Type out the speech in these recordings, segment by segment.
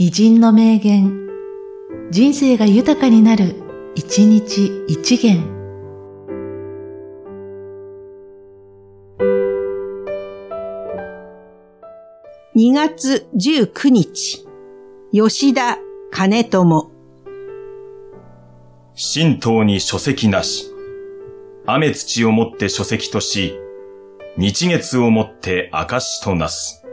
偉人の名言、人生が豊かになる、一日一元。2月19日、吉田金友。神道に書籍なし。雨土をもって書籍とし、日月をもって証となす。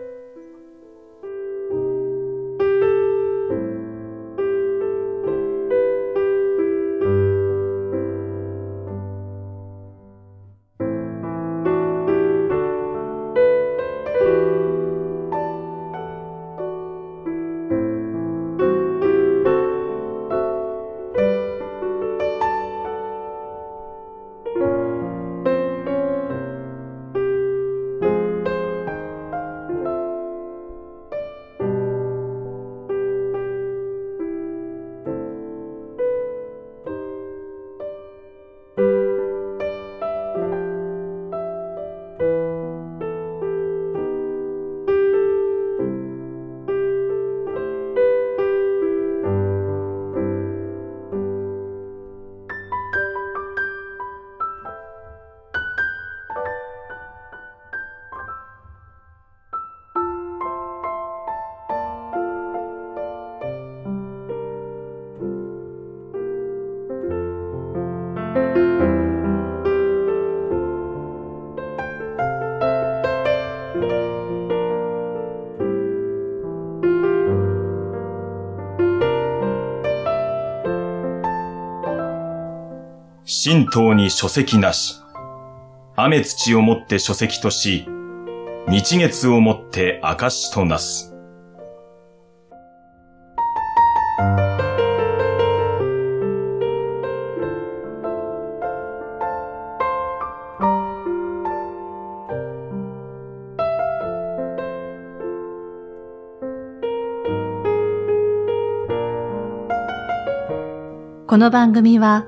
神道に書籍なし。雨土をもって書籍とし、日月をもって証となす。この番組は、